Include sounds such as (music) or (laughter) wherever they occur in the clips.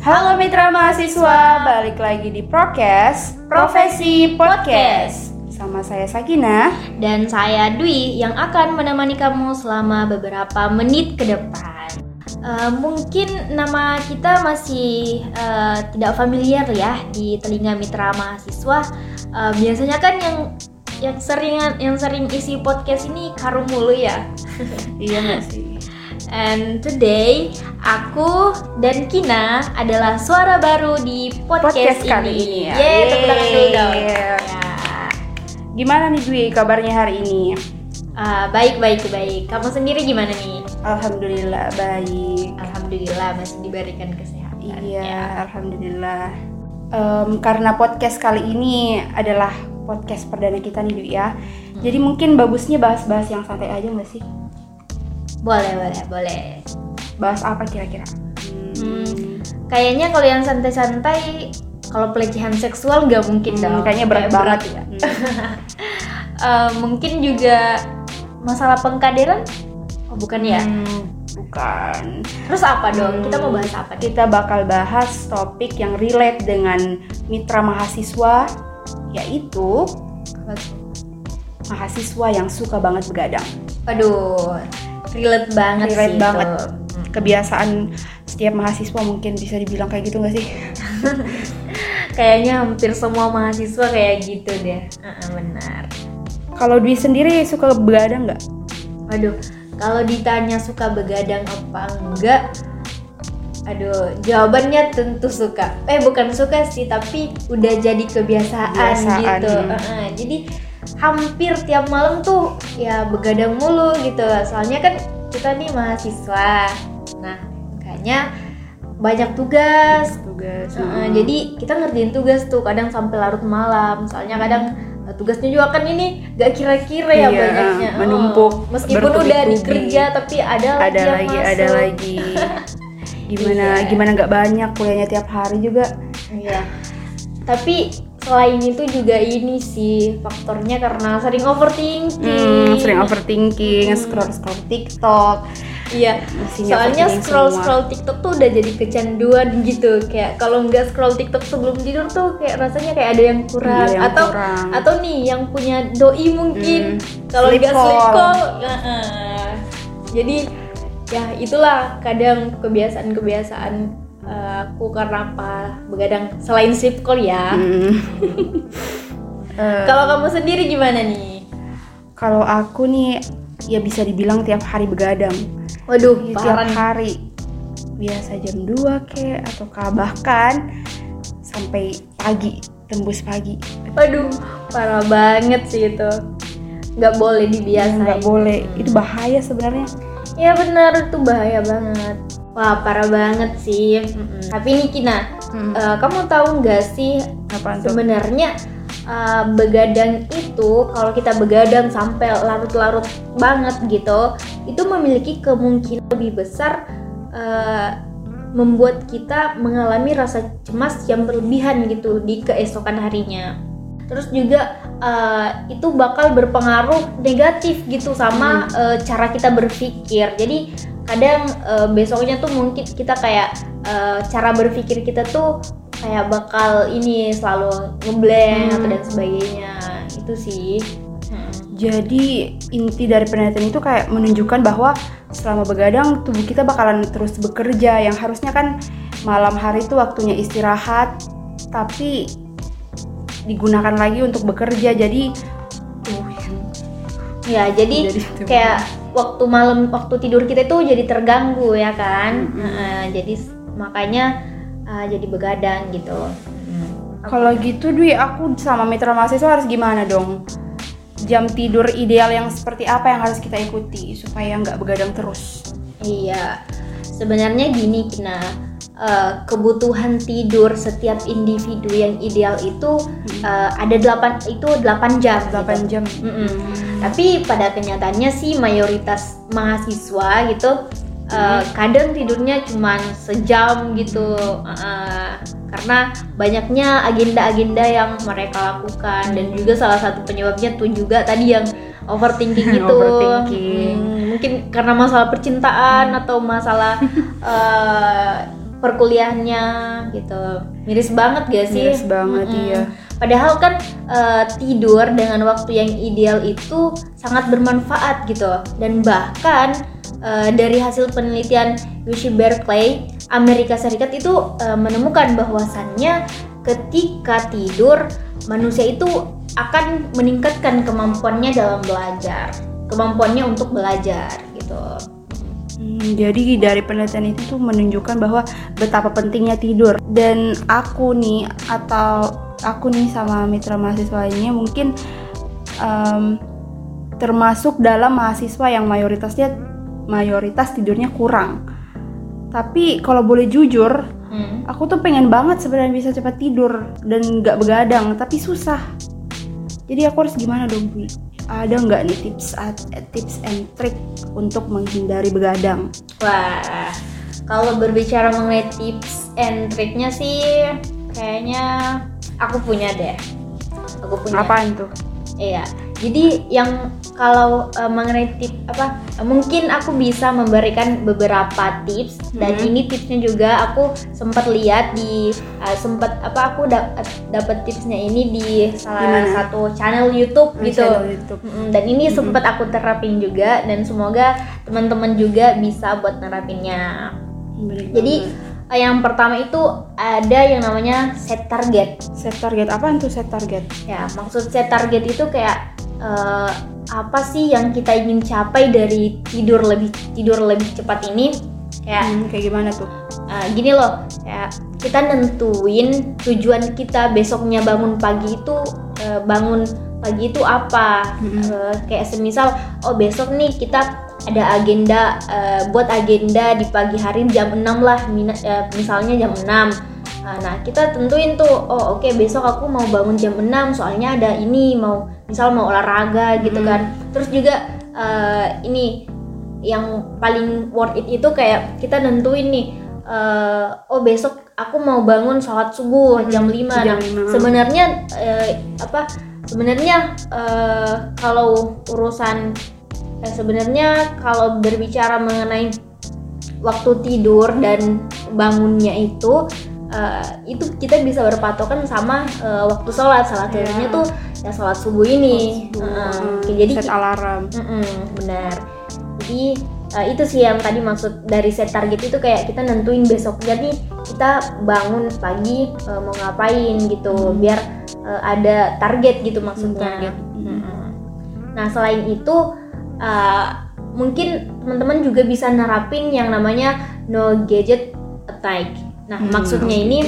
Halo mitra mahasiswa, balik lagi di Prokes Profesi Podcast. Sama saya Sakina. Dan saya Dwi yang akan menemani kamu selama beberapa menit ke depan. Eh, mungkin nama kita masih eh, tidak familiar ya di telinga mitra mahasiswa. Eh, biasanya kan yang yang sering yang sering isi podcast ini karum mulu ya. Iya nggak sih? And today aku dan Kina adalah suara baru di podcast, Podcast kali ini ya. Yeay, tepuk tangan dulu dong. Ya. Gimana nih Dwi kabarnya hari ini? Ah, baik baik baik. Kamu sendiri gimana nih? Alhamdulillah baik. Alhamdulillah masih diberikan kesehatan. Iya, ya. alhamdulillah. Em, karena podcast kali ini adalah podcast perdana kita nih Dwi ya. Jadi mungkin bagusnya bahas-bahas yang santai aja nggak sih? Boleh boleh boleh. Bahas apa kira-kira? Hmm, kayaknya kalau yang santai-santai, kalau pelecehan seksual nggak mungkin Hmm, dong. kayaknya berat Kayak banget ya. (laughs) Eh, mungkin juga masalah pengkaderan? Oh bukan ya? Hmm, bukan. Terus apa dong? Hmm. Kita mau bahas apa? Kita bakal bahas topik yang relate dengan mitra mahasiswa yaitu mahasiswa yang suka banget begadang. Aduh, relate banget Relate sih banget. itu. Kebiasaan setiap mahasiswa mungkin bisa dibilang kayak gitu nggak sih? (laughs) Kayaknya hampir semua mahasiswa kayak gitu deh. Heeh, benar. Kalau Dwi sendiri suka begadang nggak? Waduh, kalau ditanya suka begadang apa enggak? Aduh, jawabannya tentu suka. Eh bukan suka sih, tapi udah jadi kebiasaan, Kebiasaan, gitu. hmm. Heeh, jadi hampir tiap malam tuh ya begadang mulu gitu. Soalnya kan kita nih mahasiswa. Nah, makanya banyak tugas. Tugas. Heeh, jadi kita ngerjain tugas tuh kadang sampai larut malam. Soalnya kadang eh, tugasnya juga kan ini gak kira-kira ya Iya, banyaknya. menumpuk, Oh, meskipun udah dikerja tapi ada lagi ada lagi, ada lagi. (laughs) Gimana, Iya. gimana nggak banyak kuliahnya tiap hari juga? Iya. Tapi selain itu juga ini sih faktornya karena sering overthinking. Hmm, sering overthinking, Hmm. scroll scroll TikTok. Iya. Isinya Soalnya scroll semua. scroll TikTok tuh udah jadi kecanduan gitu. Kayak kalau nggak scroll TikTok sebelum tidur tuh kayak rasanya kayak ada yang kurang Iya, yang atau kurang. atau nih yang punya doi mungkin Hmm, kalau nggak sleep call. call. nah, jadi ya itulah kadang kebiasaan-kebiasaan eh, aku karena apa begadang selain sleep call ya. Hmm. (laughs) Eh, Kalau kamu sendiri gimana nih? Kalau aku nih ya bisa dibilang tiap hari begadang. Waduh, Ya, tiap nih. hari. Biasa jam 2 kek atau bahkan sampai pagi, tembus pagi. Waduh, parah banget sih itu. Nggak boleh dibiasain. Nggak boleh. Itu bahaya sebenarnya. Ya benar itu bahaya banget. Wah parah banget sih. Mm-mm. Tapi nih Kina, Hmm. eh, kamu tahu nggak sih sebenarnya eh, begadang itu kalau kita begadang sampai larut-larut banget gitu, itu memiliki kemungkinan lebih besar eh, membuat kita mengalami rasa cemas yang berlebihan gitu di keesokan harinya. Terus juga eh, itu bakal berpengaruh negatif gitu sama eh, cara kita berpikir. Jadi kadang eh, besoknya tuh mungkin kita kayak eh, cara berpikir kita tuh kayak bakal ini selalu ngeblank Hmm. atau dan sebagainya. Itu sih. Hmm. Jadi inti dari penelitian itu kayak menunjukkan bahwa selama begadang tubuh kita bakalan terus bekerja yang harusnya kan malam hari itu waktunya istirahat tapi digunakan lagi untuk bekerja jadi yang Ya, jadi, Jadi itu. kayak waktu malam waktu tidur kita itu jadi terganggu ya kan. Mm-mm. Heeh, jadi s- makanya uh, jadi begadang gitu. kalau gitu Dwi aku sama mitra mahasiswa harus gimana dong jam tidur ideal yang seperti apa yang harus kita ikuti supaya nggak begadang terus Iya, sebenarnya gini Kina, eh, kebutuhan tidur setiap individu yang ideal itu eh, ada 8 itu 8 jam. 8 gitu. jam Mm-mm. Tapi pada kenyataannya sih mayoritas mahasiswa gitu eh, kadang tidurnya cuma sejam gitu eh, karena banyaknya agenda-agenda yang mereka lakukan dan juga salah satu penyebabnya tuh juga tadi yang overthinking gitu Overthinking. Hmm, mungkin karena masalah percintaan atau masalah eh, perkuliahannya gitu. Miris banget gak sih? Miris banget, Mm-mm. iya. padahal kan eh, tidur dengan waktu yang ideal itu sangat bermanfaat gitu. Dan bahkan eh, dari hasil penelitian UC Berkeley Amerika Serikat itu eh, menemukan bahwasannya ketika tidur manusia itu akan meningkatkan kemampuannya dalam belajar. Kemampuannya untuk belajar gitu Hmm, jadi dari penelitian itu tuh menunjukkan bahwa betapa pentingnya tidur dan aku nih atau aku nih sama mitra mahasiswa lainnya mungkin em, termasuk dalam mahasiswa yang mayoritasnya mayoritas tidurnya kurang. Tapi kalau boleh jujur, Hmm. aku tuh pengen banget sebenarnya bisa cepat tidur dan nggak begadang, tapi susah. Jadi aku harus gimana dong, Bu? Ada nggak nih tips at- tips and trick untuk menghindari begadang? Wah, kalau berbicara mengenai tips and triknya sih, kayaknya aku punya deh. Aku punya. Apaan tuh? Iya. Jadi yang kalau eh, mengenai tip apa, mungkin aku bisa memberikan beberapa tips dan Hmm. ini tipsnya juga aku sempat lihat di eh, sempat apa aku dapat tipsnya ini di salah Di mana? satu channel YouTube gitu. Channel YouTube. Mm, dan ini sempat aku terapin juga dan semoga teman-teman juga bisa buat nerapinnya. Bener Jadi banget. eh, yang pertama itu ada yang namanya set target. set target apaan tuh set target? Ya, maksud set target itu kayak eh, apa sih yang kita ingin capai dari tidur lebih tidur lebih cepat ini? Kayak Hmm, kayak gimana tuh? eh, gini loh, kayak kita nentuin tujuan kita besoknya bangun pagi itu eh, bangun pagi itu apa? Mm-mm. Eh, kayak semisal oh besok nih kita ada agenda eh, buat agenda di pagi hari jam 6 lah mina- eh, misalnya jam 6 Nah, nah, kita tentuin tuh, oh oke besok aku mau bangun jam 6 soalnya ada ini mau misal mau olahraga gitu Hmm. kan. Terus juga eh, ini yang paling worth it itu kayak kita nentuin nih eh, oh besok aku mau bangun sholat subuh Hmm, jam 5. jam Nah, 5. sebenarnya eh, apa sebenarnya eh, kalau urusan eh, sebenarnya kalau berbicara mengenai waktu tidur dan bangunnya itu eh, itu kita bisa berpatokan sama eh, waktu sholat salah Iya. satunya tuh ya sholat subuh ini. Hmm, Oke, jadi set alarm. Mm-mm, benar. Jadi uh, itu sih yang tadi maksud dari set target itu kayak kita nentuin besok jadi kita bangun pagi uh, mau ngapain gitu Hmm. biar uh, ada target gitu maksudnya. target. Mm-mm. Nah selain itu uh, mungkin teman-teman juga bisa nerapin yang namanya no gadget at night. Nah Hmm, maksudnya ini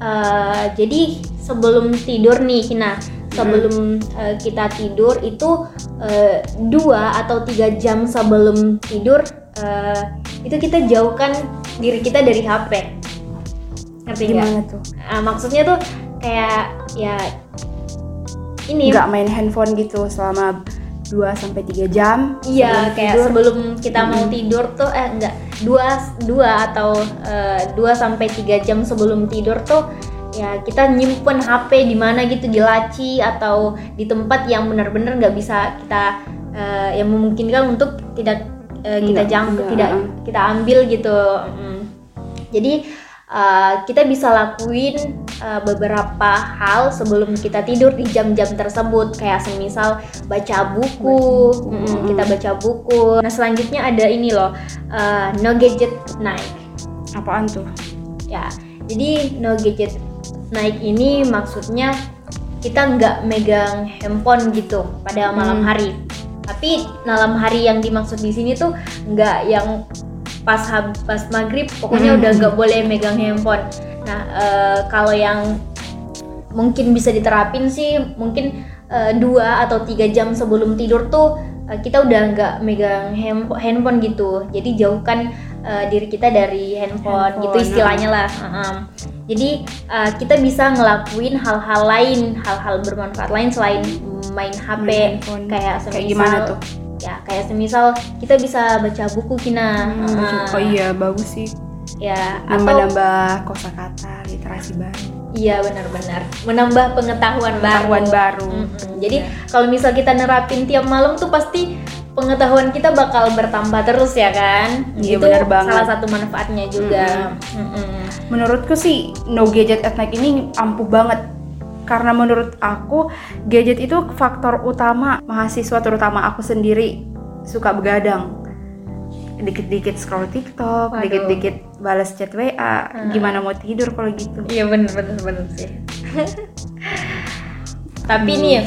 uh, jadi sebelum tidur nih, nah sebelum uh, kita tidur itu uh, dua atau tiga jam sebelum tidur uh, itu kita jauhkan diri kita dari HP. Ngerti nggak? Gimana tuh? Nah, maksudnya tuh kayak ya ini Nggak main handphone gitu selama 2 sampai 3 jam. Iya, kayak tidur. sebelum kita mau Mm-mm. tidur tuh eh enggak dua dua atau eh, dua sampai tiga jam sebelum tidur tuh ya kita nyimpen HP di mana gitu di laci atau di tempat yang benar-benar nggak bisa kita eh, yang memungkinkan untuk tidak eh, kita jangkau tidak uh. kita ambil gitu. Mm. Jadi eh, kita bisa lakuin eh, beberapa hal sebelum kita tidur di jam-jam tersebut kayak semisal baca buku, Baca mm, mm. kita baca buku. Nah selanjutnya ada ini loh eh, no gadget night Apaan tuh? ya. Jadi no gadget night ini maksudnya kita nggak megang handphone gitu pada malam Hmm. hari. Tapi malam hari yang dimaksud di sini tuh nggak yang pas hab- pas maghrib pokoknya Hmm. udah nggak boleh megang handphone. Nah eh, kalau yang mungkin bisa diterapin sih mungkin eh, dua atau tiga jam sebelum tidur tuh eh, kita udah nggak megang handpho- handphone gitu. Jadi jauhkan eh, diri kita dari handphone, gitu Handphone, istilahnya lah. Heeh. Jadi eh, kita bisa ngelakuin hal-hal lain, hal-hal bermanfaat lain selain main HP Main handphone. kayak Kayak semisal gimana tuh? ya kayak semisal kita bisa baca buku kina Hmm, Heeh. oh iya bagus sih. Ya Nambah-nambah kosakata, literasi baru. Iya benar-benar menambah pengetahuan, pengetahuan baru. baru. Mm-mm. Jadi kalau misal kita nerapin tiap malam tuh pasti pengetahuan kita bakal bertambah terus ya kan? Iya, benar banget. salah satu manfaatnya juga. Mm-mm. Menurutku sih no gadget at night ini ampuh banget. Karena menurut aku gadget itu faktor utama mahasiswa terutama aku sendiri suka begadang. Dikit-dikit scroll TikTok, Waduh. dikit-dikit balas chat WA. Gimana mau tidur kalau gitu? Iya benar-benar benar sih. Tapi nih,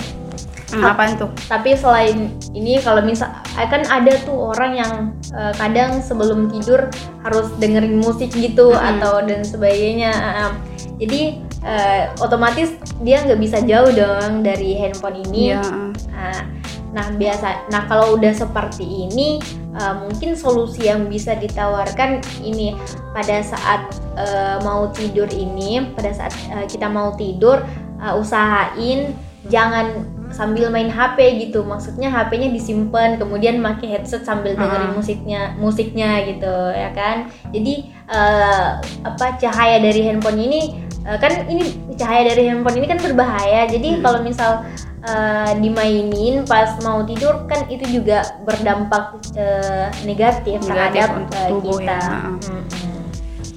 Hmm, apaan tuh? tapi selain ini kalau misal kan ada tuh orang yang eh, kadang sebelum tidur harus dengerin musik gitu Mm-mm. atau dan sebagainya ah. jadi eh, otomatis dia nggak bisa jauh dong dari handphone ini Iya. Nah, nah biasa nah kalau udah seperti ini eh, mungkin solusi yang bisa ditawarkan ini pada saat eh, mau tidur ini pada saat eh, kita mau tidur eh, usahain jangan sambil main HP gitu maksudnya HP-nya disimpan kemudian pakai headset sambil dengerin Ah. musiknya musiknya gitu ya kan jadi eh, apa cahaya dari handphone ini eh, kan ini cahaya dari handphone ini kan berbahaya jadi Hmm. kalau misal eh, dimainin pas mau tidur kan itu juga berdampak eh, negatif, Negatif terhadap untuk eh, tubuh kita. ya. Mm-mm.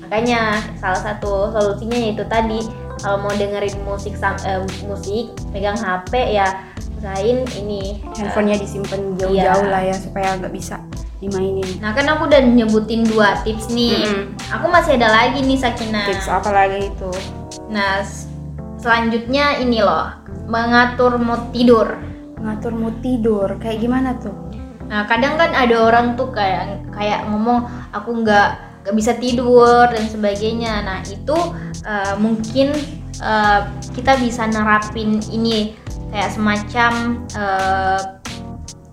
Makanya salah satu solusinya yaitu tadi kalau mau dengerin musik eh, musik pegang HP ya usahain ini eh, Handphonenya disimpan jauh-jauh lah ya supaya nggak bisa dimainin. Nah kan aku udah nyebutin dua tips nih. Mm-mm. Aku masih ada lagi nih Sakina. Tips apa lagi itu? Nah selanjutnya ini loh mengatur mood tidur. Ngatur mood tidur kayak gimana tuh? Nah kadang kan ada orang tuh kayak kayak ngomong aku nggak nggak bisa tidur dan sebagainya. Nah itu eh, mungkin eh, kita bisa nerapin ini kayak semacam eh,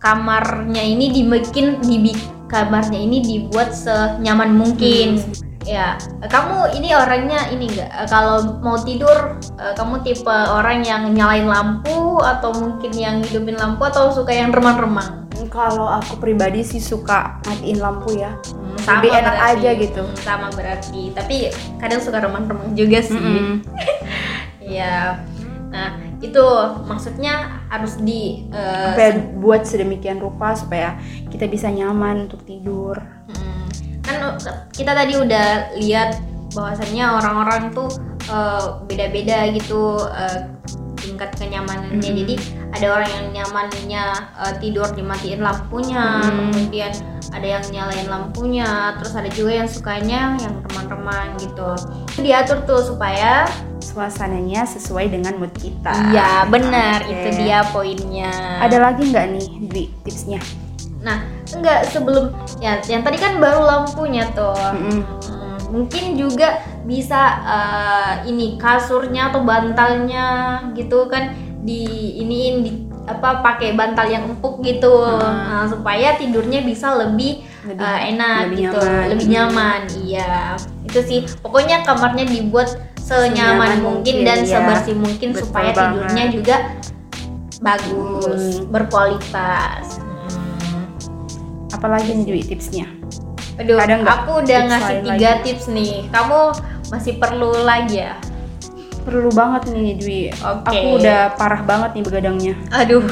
kamarnya ini dibikin di kamarnya ini dibuat senyaman mungkin. Ya, kamu ini orangnya ini enggak kalau mau tidur eh, kamu tipe orang yang nyalain lampu atau mungkin yang hidupin lampu atau suka yang remang-remang? Kalau aku pribadi sih suka matiin lampu ya. Hmm, Lebih enak aja gitu. Hmm, sama berarti tapi kadang suka remang-remang juga sih Mm-mm. Iya (laughs) nah itu maksudnya harus di eh, Sampai buat sedemikian rupa supaya kita bisa nyaman untuk tidur. Hmm, kan kita tadi udah lihat bahwasannya orang-orang tuh eh, beda-beda gitu eh, tingkat kenyamanannya Mm. jadi ada orang yang nyamannya eh, tidur dimatiin lampunya Mm. kemudian ada yang nyalain lampunya terus ada juga yang sukanya yang remang-remang gitu Itu diatur tuh supaya Suasananya sesuai dengan mood kita. iya benar Oke. itu dia poinnya Ada lagi nggak nih Dwi tipsnya? Nah enggak sebelum ya yang tadi kan baru lampunya tuh Mm-mm. Hmm, mungkin juga bisa eh, ini kasurnya atau bantalnya gitu kan di iniin di apa pakai bantal yang empuk gitu Nah, supaya tidurnya bisa lebih, Lebih- eh, enak lebih gitu nyaman. lebih nyaman iya itu sih pokoknya kamarnya dibuat senyaman Senyaman mungkin, mungkin, dan ya. sebersih mungkin Betul supaya banget. tidurnya juga bagus Hmm. berkualitas Hmm. Apalagi nih Dwi tipsnya? Aduh, Ada aku udah tips ngasih tiga lagi? tips nih. Kamu masih perlu lagi ya? Perlu banget nih Dwi. Oke. Aku udah parah banget nih begadangnya. Aduh. (laughs)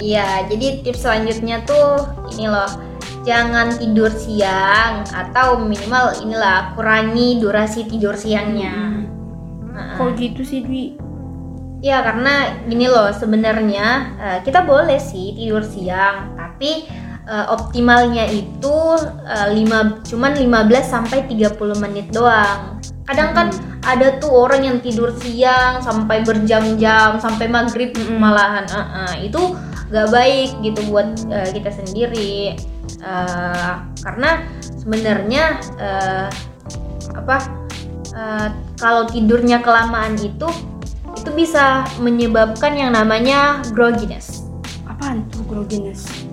Iya, jadi tips selanjutnya tuh ini loh. Jangan tidur siang atau minimal inilah kurangi durasi tidur siangnya. Nah, Kok gitu sih Dwi? Ya karena gini loh sebenarnya eh, kita boleh sih tidur siang, tapi eh, optimalnya itu eh, lima cuman 15 sampai 30 menit doang. Kadang kan ada tuh orang yang tidur siang sampai berjam-jam sampai maghrib Mm-mm. malahan Eh, eh, itu gak baik gitu buat eh, kita sendiri Eh, karena sebenarnya eh, apa eh, kalau tidurnya kelamaan itu itu bisa menyebabkan yang namanya grogginess. Apaan tuh grogginess?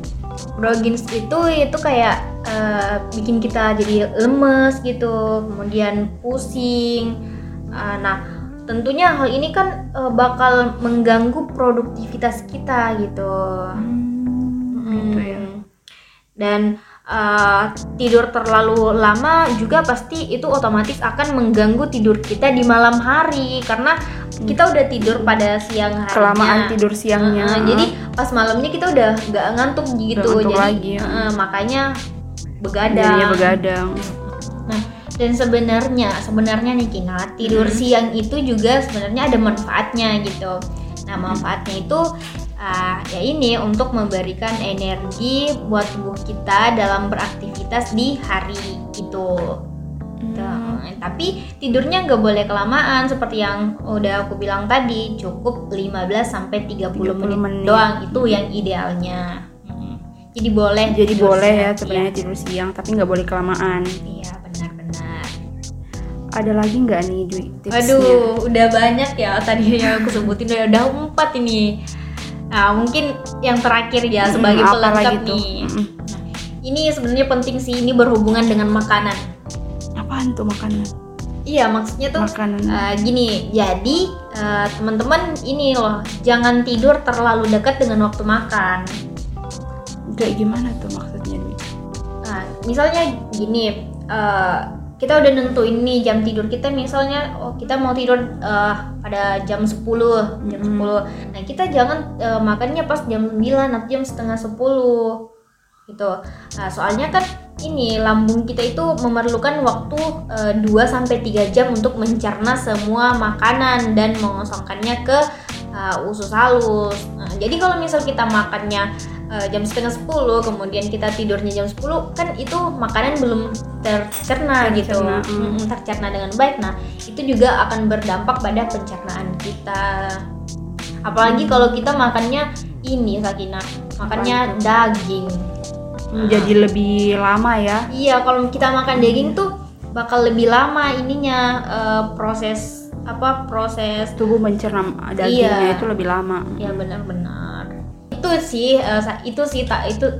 Grogginess itu itu kayak eh, bikin kita jadi lemes gitu, kemudian pusing. Eh, nah, tentunya hal ini kan eh, bakal mengganggu produktivitas kita gitu. Hmm, gitu ya. Hmm. Dan uh, tidur terlalu lama juga pasti itu otomatis akan mengganggu tidur kita di malam hari karena kita udah tidur pada siang hari kelamaan tidur siangnya Uh, jadi pas malamnya kita udah nggak ngantuk gitu ngantuk jadi lagi, ya. uh, makanya begadang. jadinya begadang Nah, dan sebenarnya sebenarnya nih Kina, tidur Hmm. siang itu juga sebenarnya ada manfaatnya gitu. Nah, manfaatnya itu ah, ya ini untuk memberikan energi buat tubuh kita dalam beraktivitas di hari itu. Gitu. Hmm. Tapi tidurnya nggak boleh kelamaan seperti yang udah aku bilang tadi, cukup 15 sampai 30, 30 menit, menit. doang itu yang idealnya. Jadi boleh jadi tidur boleh ya siang. sebenarnya tidur siang tapi nggak boleh kelamaan Iya, benar-benar. ada lagi nggak nih Dwi tipsnya Aduh, udah banyak ya tadi yang aku sebutin udah, udah empat ini. Nah, mungkin yang terakhir ya sebagai Mm, apa pelengkap nih. Ini sebenarnya penting sih ini berhubungan dengan makanan. Apaan tuh makanan Iya, maksudnya tuh makanan eh, gini. Jadi eh, teman-teman ini loh, jangan tidur terlalu dekat dengan waktu makan. kayak gimana tuh maksudnya Nah, misalnya gini, eh, kita udah nentuin nih jam tidur kita misalnya oh kita mau tidur eh, pada jam 10, jam Mm. 10. Nah, kita jangan eh, makannya pas jam 9 atau jam setengah 10. Gitu. Nah, soalnya kan ini lambung kita itu memerlukan waktu eh, 2 sampai 3 jam untuk mencerna semua makanan dan mengosongkannya ke eh, usus halus. Nah, jadi kalau misal kita makannya eh, jam setengah 10 kemudian kita tidurnya jam 10 kan itu makanan belum tercerna gitu. Tercerna, mm. Mm, tercerna dengan baik. Nah itu juga akan berdampak pada pencernaan kita. Apalagi kalau kita makannya ini Sakina makannya daging Hmm, jadi (laughs) lebih lama ya iya kalau kita makan daging tuh bakal lebih lama ininya eh, proses apa proses tubuh mencerna dagingnya Iya. itu lebih lama Ya benar-benar. Itu sih sa- itu sih tak itu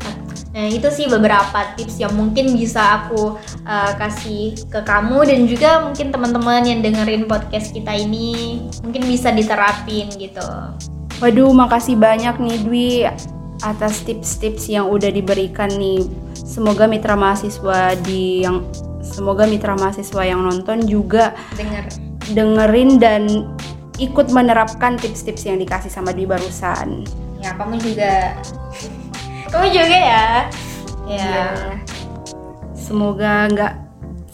nah, itu sih beberapa tips yang mungkin bisa aku eh, kasih ke kamu dan juga mungkin teman-teman yang dengerin podcast kita ini mungkin bisa diterapin gitu. Waduh, makasih banyak nih Dwi atas tips-tips yang udah diberikan nih. Semoga mitra mahasiswa di yang semoga mitra mahasiswa yang nonton juga Dengar. dengerin dan ikut menerapkan tips-tips yang dikasih sama Dwi barusan. Ya, kamu juga (laughs) kamu juga ya. Ya. Iya. Semoga nggak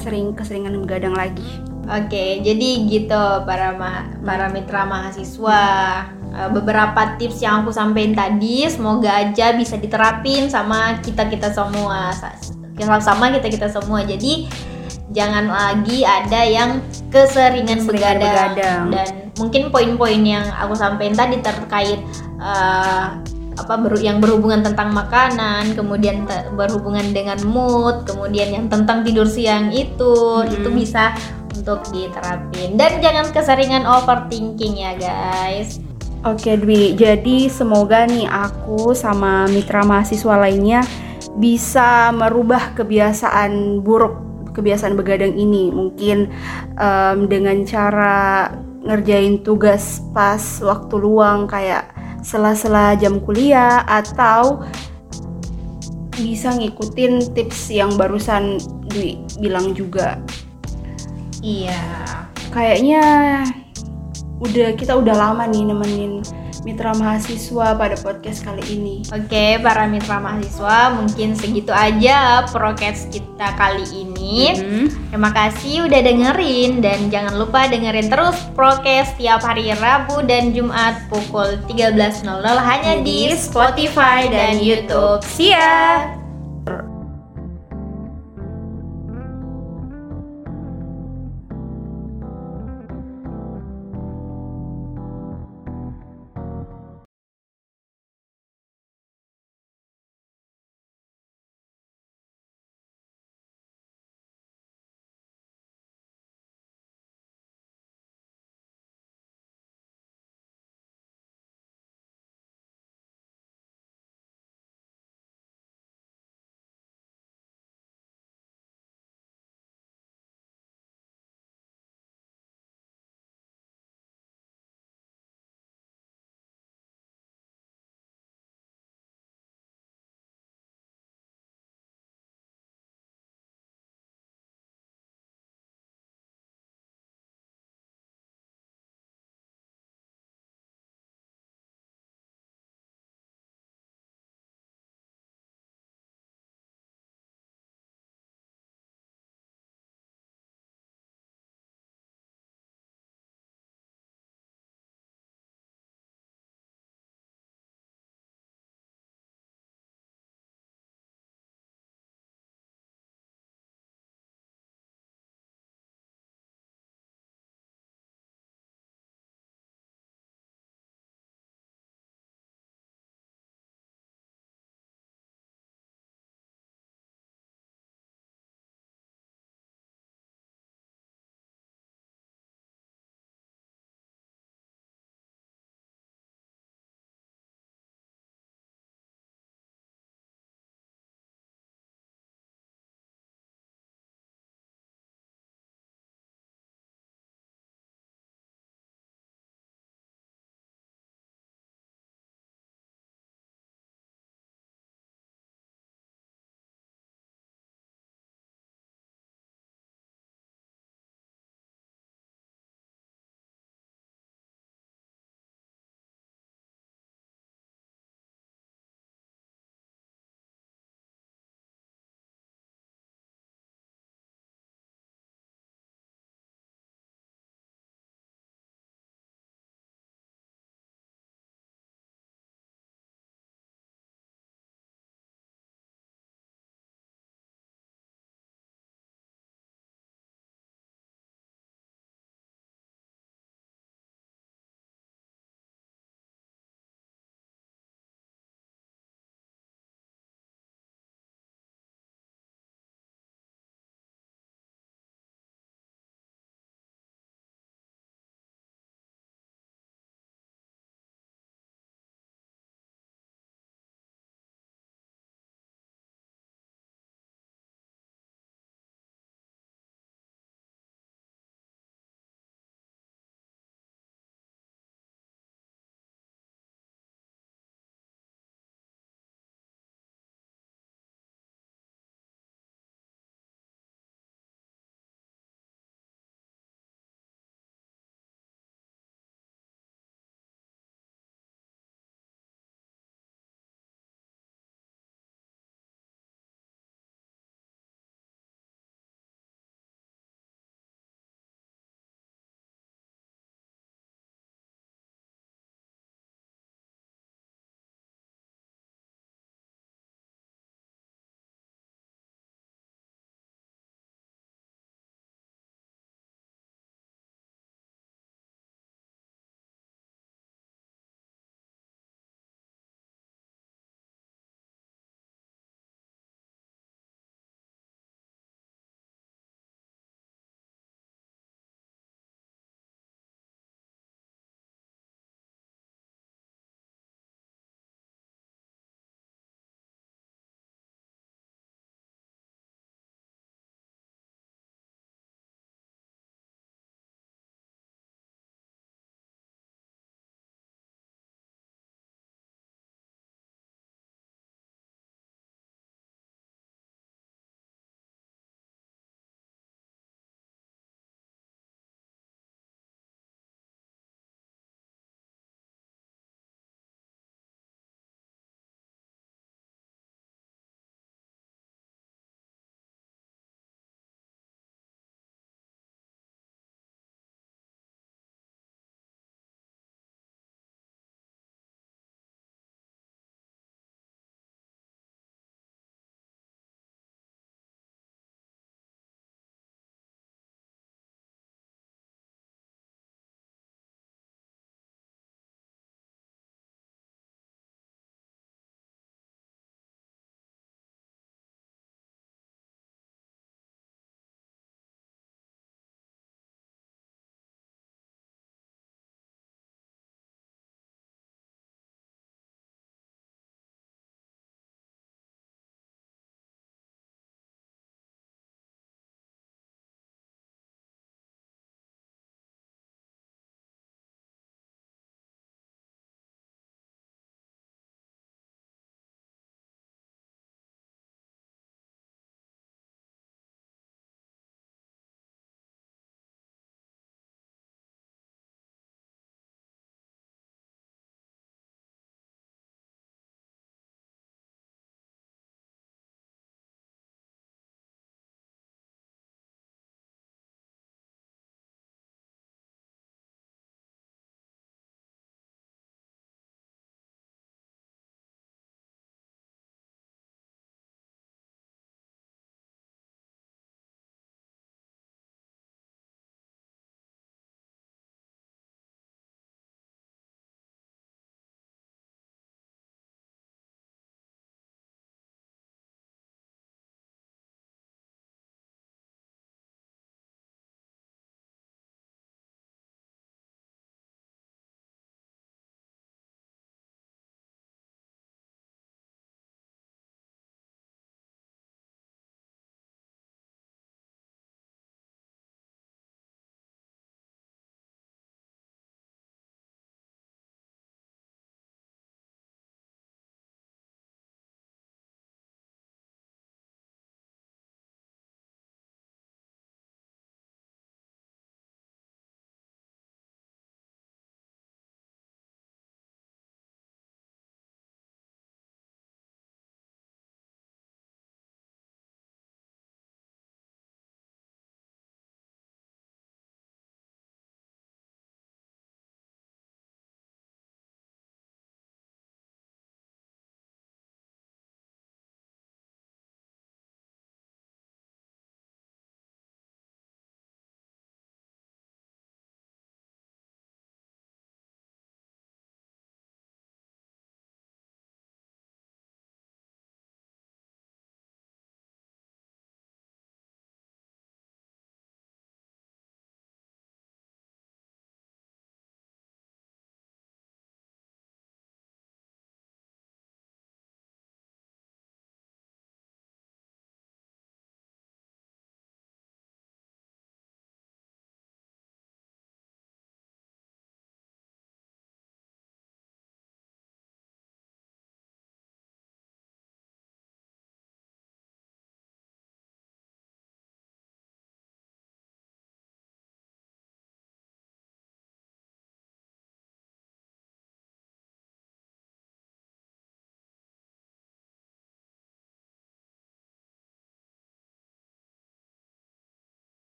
sering keseringan begadang lagi. Oke, jadi gitu para ma- para mitra mahasiswa. Eh, Beberapa tips yang aku sampaikan tadi semoga aja bisa diterapin sama kita-kita semua. Sa- Sama kita kita semua. Jadi jangan lagi ada yang keseringan Keseringan begadang. begadang. Dan mungkin poin-poin yang aku sampaikan tadi terkait eh, apa ber- yang berhubungan tentang makanan, kemudian te- berhubungan dengan mood, kemudian yang tentang tidur siang itu, Hmm. itu bisa untuk diterapin dan jangan keseringan overthinking ya guys. Oke Dwi, jadi semoga nih aku sama mitra mahasiswa lainnya bisa merubah kebiasaan buruk, kebiasaan begadang ini. Mungkin em, dengan cara ngerjain tugas pas waktu luang kayak sela-sela jam kuliah atau bisa ngikutin tips yang barusan Dwi bilang juga. Iya. Kayaknya udah kita udah lama nih nemenin mitra mahasiswa pada podcast kali ini. Oke, para mitra mahasiswa, mungkin segitu aja prokes kita kali ini. Mhm. Terima kasih udah dengerin dan jangan lupa dengerin terus prokes tiap hari Rabu dan Jumat pukul 13.00 hanya di Spotify dan YouTube. See ya.